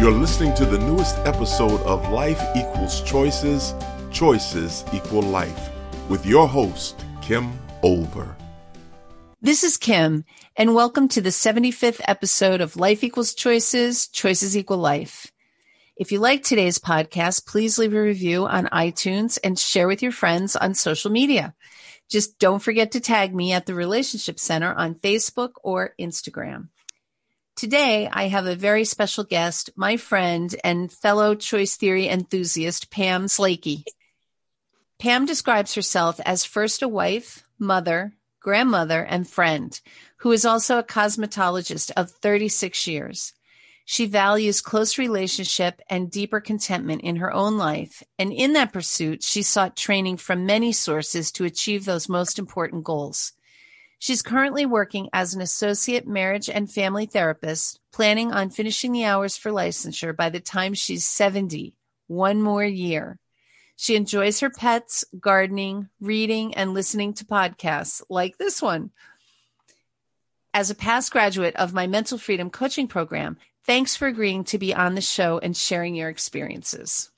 You're listening to the newest episode of Life Equals Choices, Choices Equal Life, with your host, Kim Olver. This is Kim, and welcome to the 75th episode of Life Equals Choices, Choices Equal Life. If you like today's podcast, please leave a review on iTunes and share with your friends on social media. Just don't forget to tag me at the Relationship Center on Facebook or Instagram. Today, I have a very special guest, my friend and fellow choice theory enthusiast, Pam Slakey. Pam describes herself as first a wife, mother, grandmother, and friend, who is also a cosmetologist of 36 years. She values close relationship and deeper contentment in her own life. And in that pursuit, she sought training from many sources to achieve those most important goals. She's currently working as an associate marriage and family therapist, planning on finishing the hours for licensure by the time she's 70, one more year. She enjoys her pets, gardening, reading, and listening to podcasts like this one. As a past graduate of my mental freedom coaching program, Thanks for agreeing to be on the show and sharing your experiences.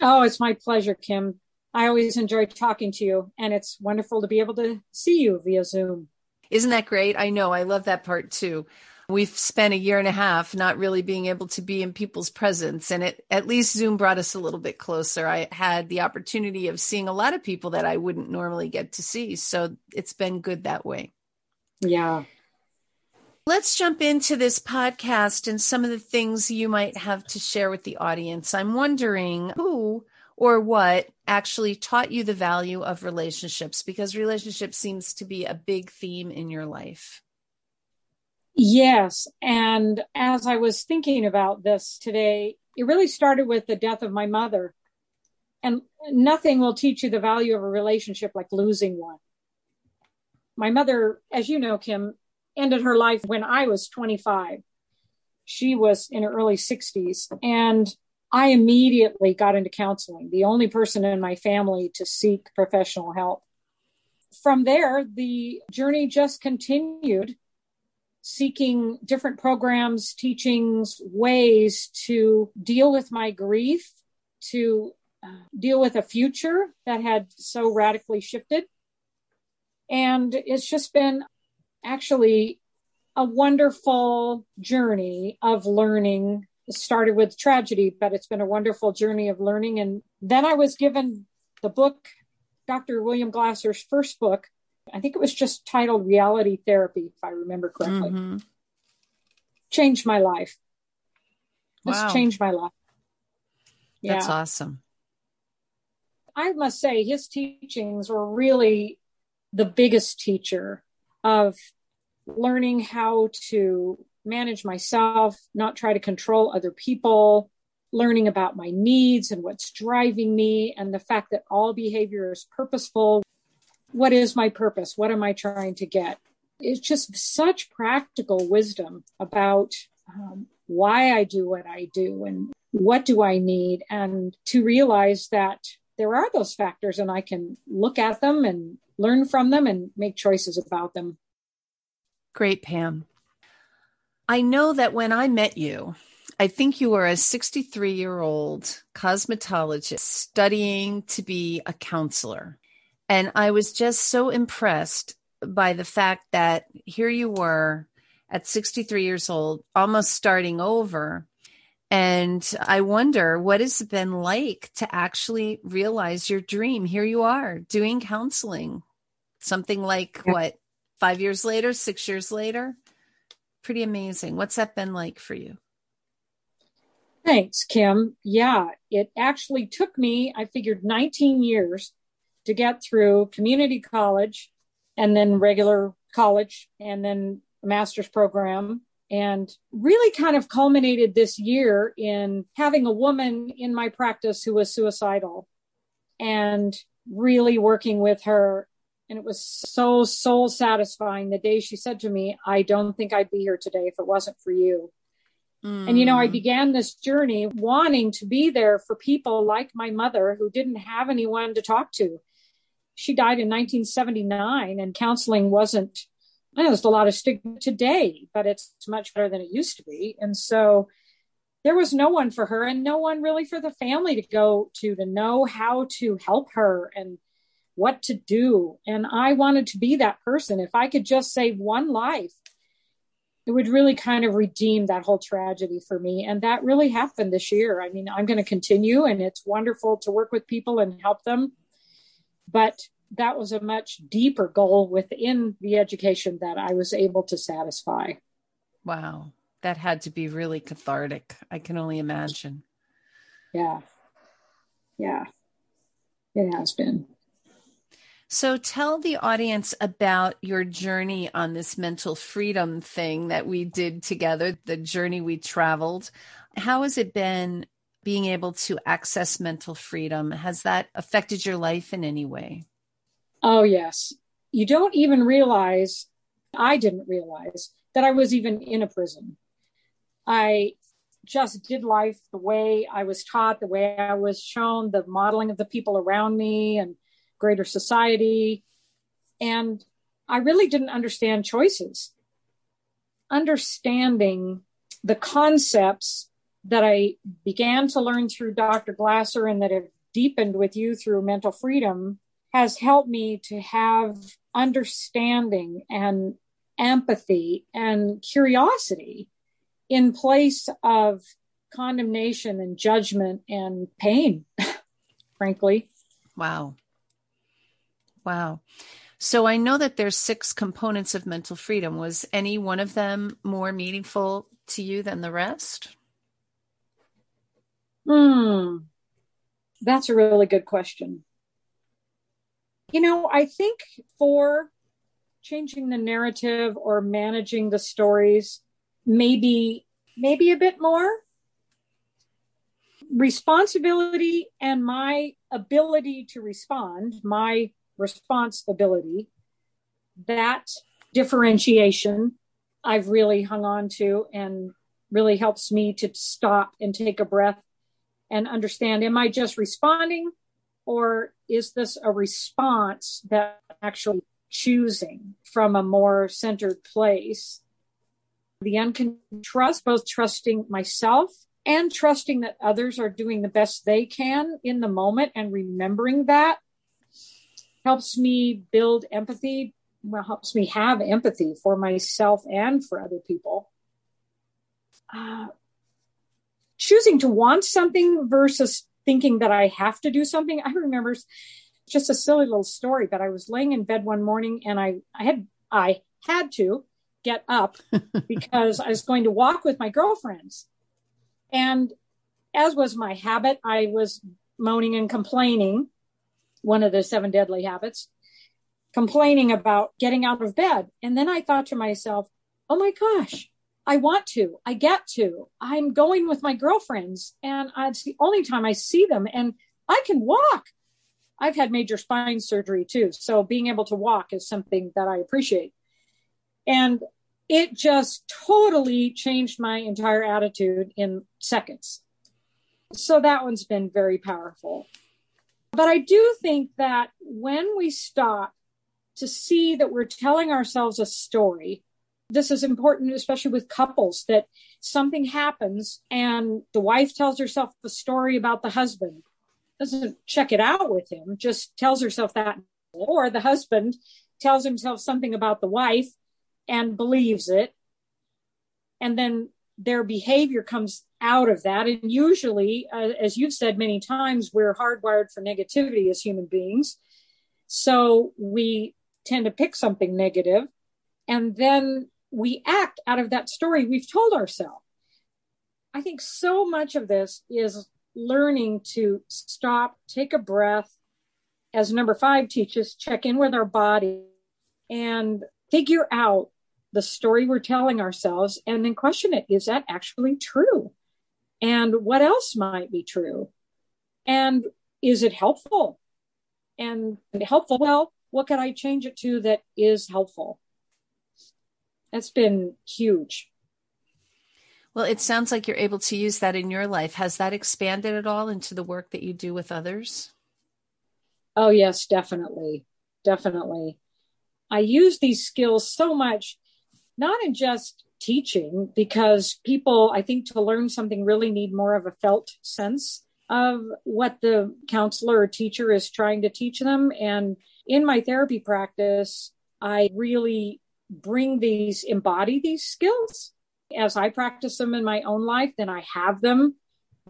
Oh, it's my pleasure, Kim. I always enjoy talking to you, and it's wonderful to be able to see you via Zoom. Isn't that great? I know. I love that part too. We've spent a year and a half not really being able to be in people's presence, and it, at least Zoom brought us a little bit closer. I had the opportunity of seeing a lot of people that I wouldn't normally get to see. So it's been good that way. Yeah. Let's jump into this podcast and some of the things you might have to share with the audience. I'm wondering who or what actually taught you the value of relationships because relationship seems to be a big theme in your life. Yes. And as I was thinking about this today, it really started with the death of my mother. And nothing will teach you the value of a relationship like losing one. My mother, as you know, Kim, ended her life when I was 25. She was in her early 60s. And I immediately got into counseling, the only person in my family to seek professional help. From there, the journey just continued, seeking different programs, teachings, ways to deal with my grief, to uh, deal with a future that had so radically shifted. And it's just been actually a wonderful journey of learning. Started with tragedy, but it's been a wonderful journey of learning. And then I was given the book, Dr. William Glasser's first book. I think it was just titled Reality Therapy, if I remember correctly. Mm-hmm. Changed my life. This wow. changed my life. Yeah. That's awesome. I must say, his teachings were really the biggest teacher of learning how to manage myself, not try to control other people, learning about my needs and what's driving me, and the fact that all behavior is purposeful. What is my purpose? What am I trying to get? It's just such practical wisdom about um, why I do what I do and what do I need, and to realize that there are those factors and I can look at them and learn from them and make choices about them. Great, Pam. I know that when I met you, I think you were a 63 year old cosmetologist studying to be a counselor. And I was just so impressed by the fact that here you were at 63 years old, almost starting over. And I wonder what it's been like to actually realize your dream. Here you are doing counseling something like what five years later six years later pretty amazing. What's that been like for you? Thanks kim. Yeah it actually took me i figured 19 years to get through community college and then regular college and then a master's program and really kind of culminated this year in having a woman in my practice who was suicidal and really working with her and it was so soul satisfying the day she said to me, I don't think I'd be here today if it wasn't for you. Mm. And, you know, I mm. began this journey wanting to be there for people like my mother who didn't have anyone to talk to. She died in 1979 and counseling wasn't, I know there's a lot of stigma today, but it's much better than it used to be. And so there was no one for her and no one really for the family to go to to know how to help her and what to do. And I wanted to be that person. If I could just save one life, it would really kind of redeem that whole tragedy for me. And that really happened this year. I mean, I'm going to continue and it's wonderful to work with people and help them. But that was a much deeper goal within the education that I was able to satisfy. Wow. That had to be really cathartic. I can only imagine. Yeah. Yeah. It has been. So tell the audience about your journey on this mental freedom thing that we did together, the journey we traveled. How has it been being able to access mental freedom? Has that affected your life in any way? Oh, yes. You don't even realize, I didn't realize that I was even in a prison. I just did life the way I was taught, the way I was shown, the modeling of the people around me and greater society. And I really didn't understand choices. Understanding the concepts that I began to learn through Dr. Glasser and that have deepened with you through mental freedom has helped me to have understanding and empathy and curiosity in place of condemnation and judgment and pain, frankly. Wow. Wow. So I know that there's six components of mental freedom. Was any one of them more meaningful to you than the rest? Hmm. That's a really good question. You know, I think for changing the narrative or managing the stories, maybe maybe a bit more responsibility and my ability to respond, my responsibility, that differentiation I've really hung on to and really helps me to stop and take a breath and understand am I just responding or is this a response that I'm actually choosing from a more centered place? The unconditional trust, both trusting myself and trusting that others are doing the best they can in the moment and remembering that helps me build empathy, well, helps me have empathy for myself and for other people. Uh, choosing to want something versus thinking that I have to do something. I remember just a silly little story, but I was laying in bed one morning and I, I had I had to get up because I was going to walk with my girlfriends. And as was my habit, I was moaning and complaining, one of the seven deadly habits, complaining about getting out of bed. And then I thought to myself, oh my gosh, I want to, I get to. I'm going with my girlfriends, and it's the only time I see them, and I can walk. I've had major spine surgery too, so being able to walk is something that I appreciate. And it just totally changed my entire attitude in seconds. So that one's been very powerful. But I do think that when we stop to see that we're telling ourselves a story this is important, especially with couples, that something happens and the wife tells herself a story about the husband, doesn't check it out with him, just tells herself that. Or the husband tells himself something about the wife and believes it. And then their behavior comes out of that. And usually, uh, as you've said many times, we're hardwired for negativity as human beings. So we tend to pick something negative and then we act out of that story we've told ourselves. I think so much of this is learning to stop, take a breath, as number five teaches, check in with our body and figure out the story we're telling ourselves and then question it. Is that actually true? And what else might be true? And is it helpful? And helpful, well, what could I change it to that is helpful? That's been huge. Well, it sounds like you're able to use that in your life. Has that expanded at all into the work that you do with others? Oh, yes, definitely. Definitely. I use these skills so much, not in just teaching because people, I think, to learn something really need more of a felt sense of what the counselor or teacher is trying to teach them. And in my therapy practice, I really bring these, embody these skills as I practice them in my own life, then I have them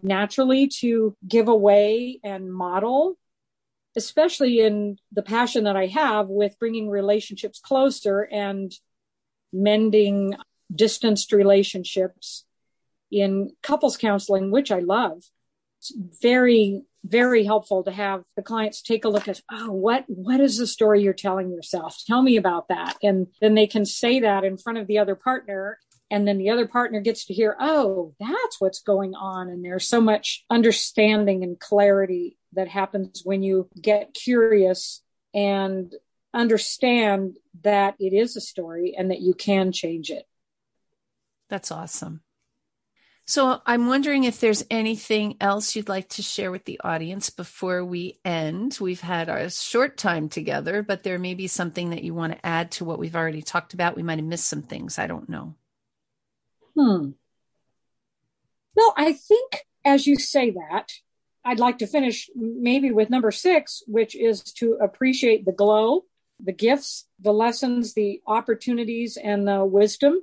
naturally to give away and model, especially in the passion that I have with bringing relationships closer and mending distanced relationships in couples counseling, which I love. It's very, very helpful to have the clients take a look at, oh, what, what is the story you're telling yourself? Tell me about that. And then they can say that in front of the other partner. And then the other partner gets to hear, oh, that's what's going on. And there's so much understanding and clarity that happens when you get curious and understand that it is a story and that you can change it. That's awesome. So I'm wondering if there's anything else you'd like to share with the audience before we end. We've had our short time together, but there may be something that you want to add to what we've already talked about. We might have missed some things. I don't know. Hmm. Well, I think as you say that, I'd like to finish maybe with number six, which is to appreciate the glow, the gifts, the lessons, the opportunities, and the wisdom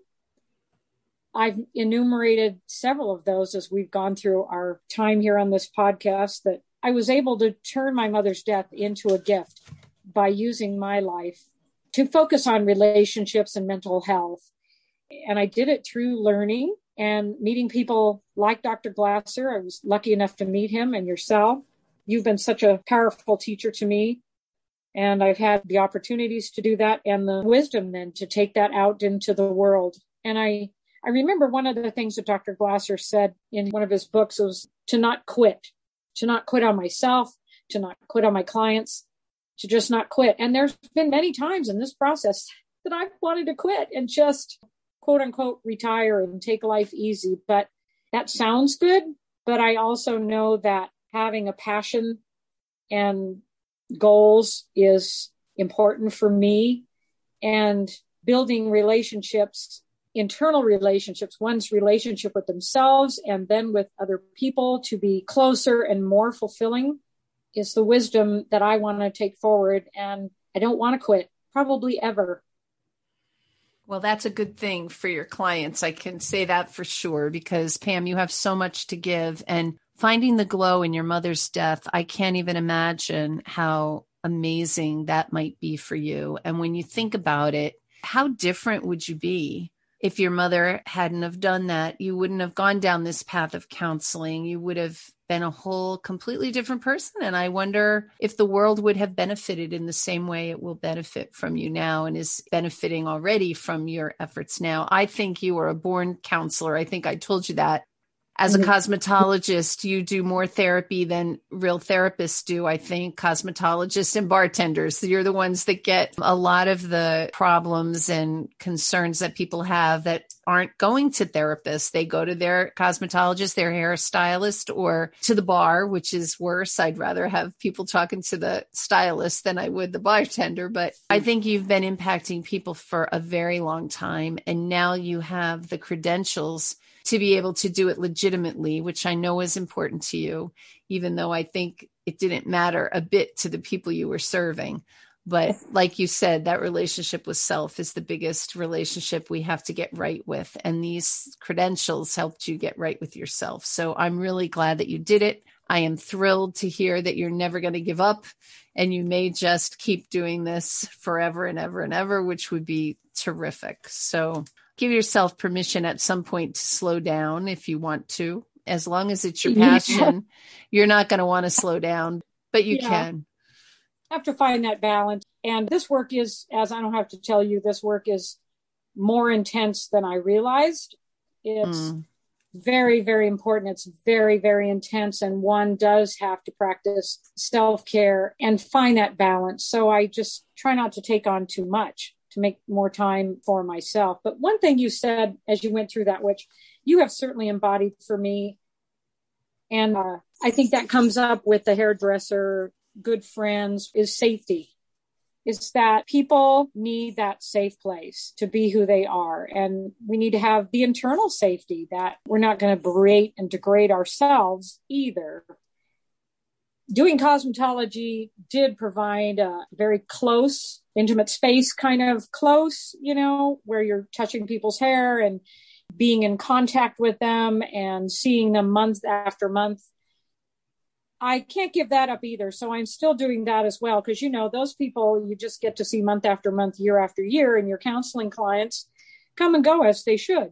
I've enumerated several of those as we've gone through our time here on this podcast that I was able to turn my mother's death into a gift by using my life to focus on relationships and mental health. And I did it through learning and meeting people like Dr. Glasser. I was lucky enough to meet him and yourself. You've been such a powerful teacher to me. And I've had the opportunities to do that and the wisdom then to take that out into the world. And I I remember one of the things that Dr. Glasser said in one of his books was to not quit, to not quit on myself, to not quit on my clients, to just not quit. And there's been many times in this process that I've wanted to quit and just quote unquote retire and take life easy. But that sounds good. But I also know that having a passion and goals is important for me and building relationships internal relationships, one's relationship with themselves and then with other people to be closer and more fulfilling is the wisdom that I want to take forward. And I don't want to quit, probably ever. Well, that's a good thing for your clients. I can say that for sure because Pam, you have so much to give and finding the glow in your mother's death. I can't even imagine how amazing that might be for you. And when you think about it, how different would you be if your mother hadn't have done that? You wouldn't have gone down this path of counseling. You would have been a whole completely different person. And i wonder if the world would have benefited in the same way it will benefit from you now and is benefiting already from your efforts now. I think you are a born counselor. I think i told you that as a mm-hmm. cosmetologist, you do more therapy than real therapists do. I think cosmetologists and bartenders, you're the ones that get a lot of the problems and concerns that people have that aren't going to therapists. They go to their cosmetologist, their hairstylist, or to the bar, which is worse. I'd rather have people talking to the stylist than I would the bartender. But I think you've been impacting people for a very long time. And now you have the credentials to be able to do it legitimately, which I know is important to you, even though I think it didn't matter a bit to the people you were serving. But like you said, that relationship with self is the biggest relationship we have to get right with. And these credentials helped you get right with yourself. So I'm really glad that you did it. I am thrilled to hear that you're never going to give up and you may just keep doing this forever and ever and ever, which would be terrific. So give yourself permission at some point to slow down if you want to. As long as it's your passion, you're not going to want to slow down, but you yeah. can. Have to find that balance. And this work is, as I don't have to tell you, this work is more intense than I realized. It's mm. very, very important. It's very, very intense. And one does have to practice self care and find that balance. So I just try not to take on too much to make more time for myself. But one thing you said as you went through that, which you have certainly embodied for me, and uh, I think that comes up with the hairdresser, good friends, is safety. is that people need that safe place to be who they are. And we need to have the internal safety that we're not going to berate and degrade ourselves either. Doing cosmetology did provide a very close, intimate space, kind of close, you know, where you're touching people's hair and being in contact with them and seeing them month after month I can't give that up either. So I'm still doing that as well. Cause you know, those people you just get to see month after month, year after year, and your counseling clients come and go as they should.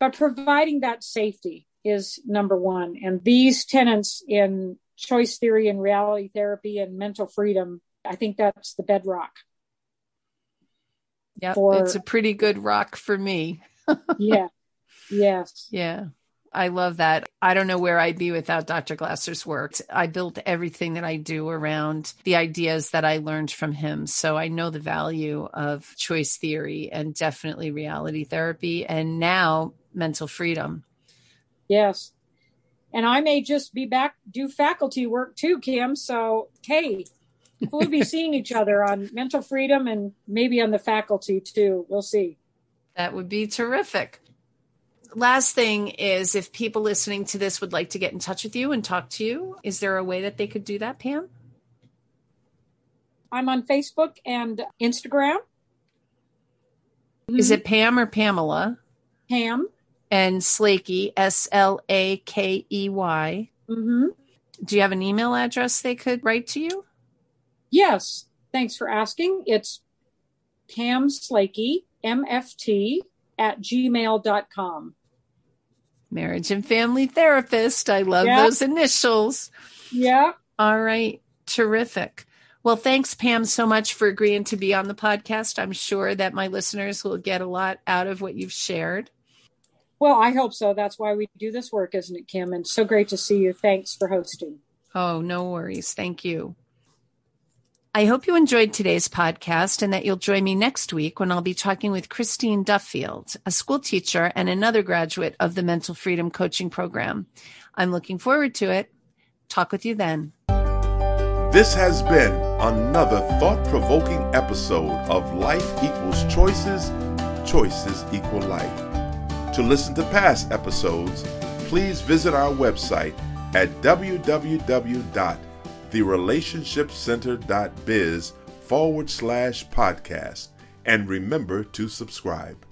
But providing that safety is number one. And these tenants in choice theory and reality therapy and mental freedom, I think that's the bedrock. Yeah, it's a pretty good rock for me. yeah. Yes. Yeah. I love that. I don't know where I'd be without Dr. Glasser's work. I built everything that I do around the ideas that I learned from him. So I know the value of choice theory and definitely reality therapy and now mental freedom. Yes. And I may just be back do faculty work too, Kim. So, hey, we'll be seeing each other on mental freedom and maybe on the faculty too. We'll see. That would be terrific last thing is if people listening to this would like to get in touch with you and talk to you, is there a way that they could do that, Pam? I'm on Facebook and Instagram. Is mm-hmm. it Pam or Pamela? Pam. And Slakey, S L A K E Y. Mm-hmm. Do you have an email address they could write to you? Yes. Thanks for asking. It's Pam Slakey, MFT, at gmail.com marriage and family therapist. I love those initials. Yeah. All right. Terrific. Well, thanks, Pam, so much for agreeing to be on the podcast. I'm sure that my listeners will get a lot out of what you've shared. Well, I hope so. That's why we do this work, isn't it, Kim? And so great to see you. Thanks for hosting. Oh, no worries. Thank you. I hope you enjoyed today's podcast and that you'll join me next week when I'll be talking with Christine Duffield, a school teacher and another graduate of the Mental Freedom Coaching Program. I'm looking forward to it. Talk with you then. This has been another thought provoking episode of Life Equals Choices, Choices Equal Life. To listen to past episodes, please visit our website at www therelationshipcenter.biz forward slash podcast. And remember to subscribe.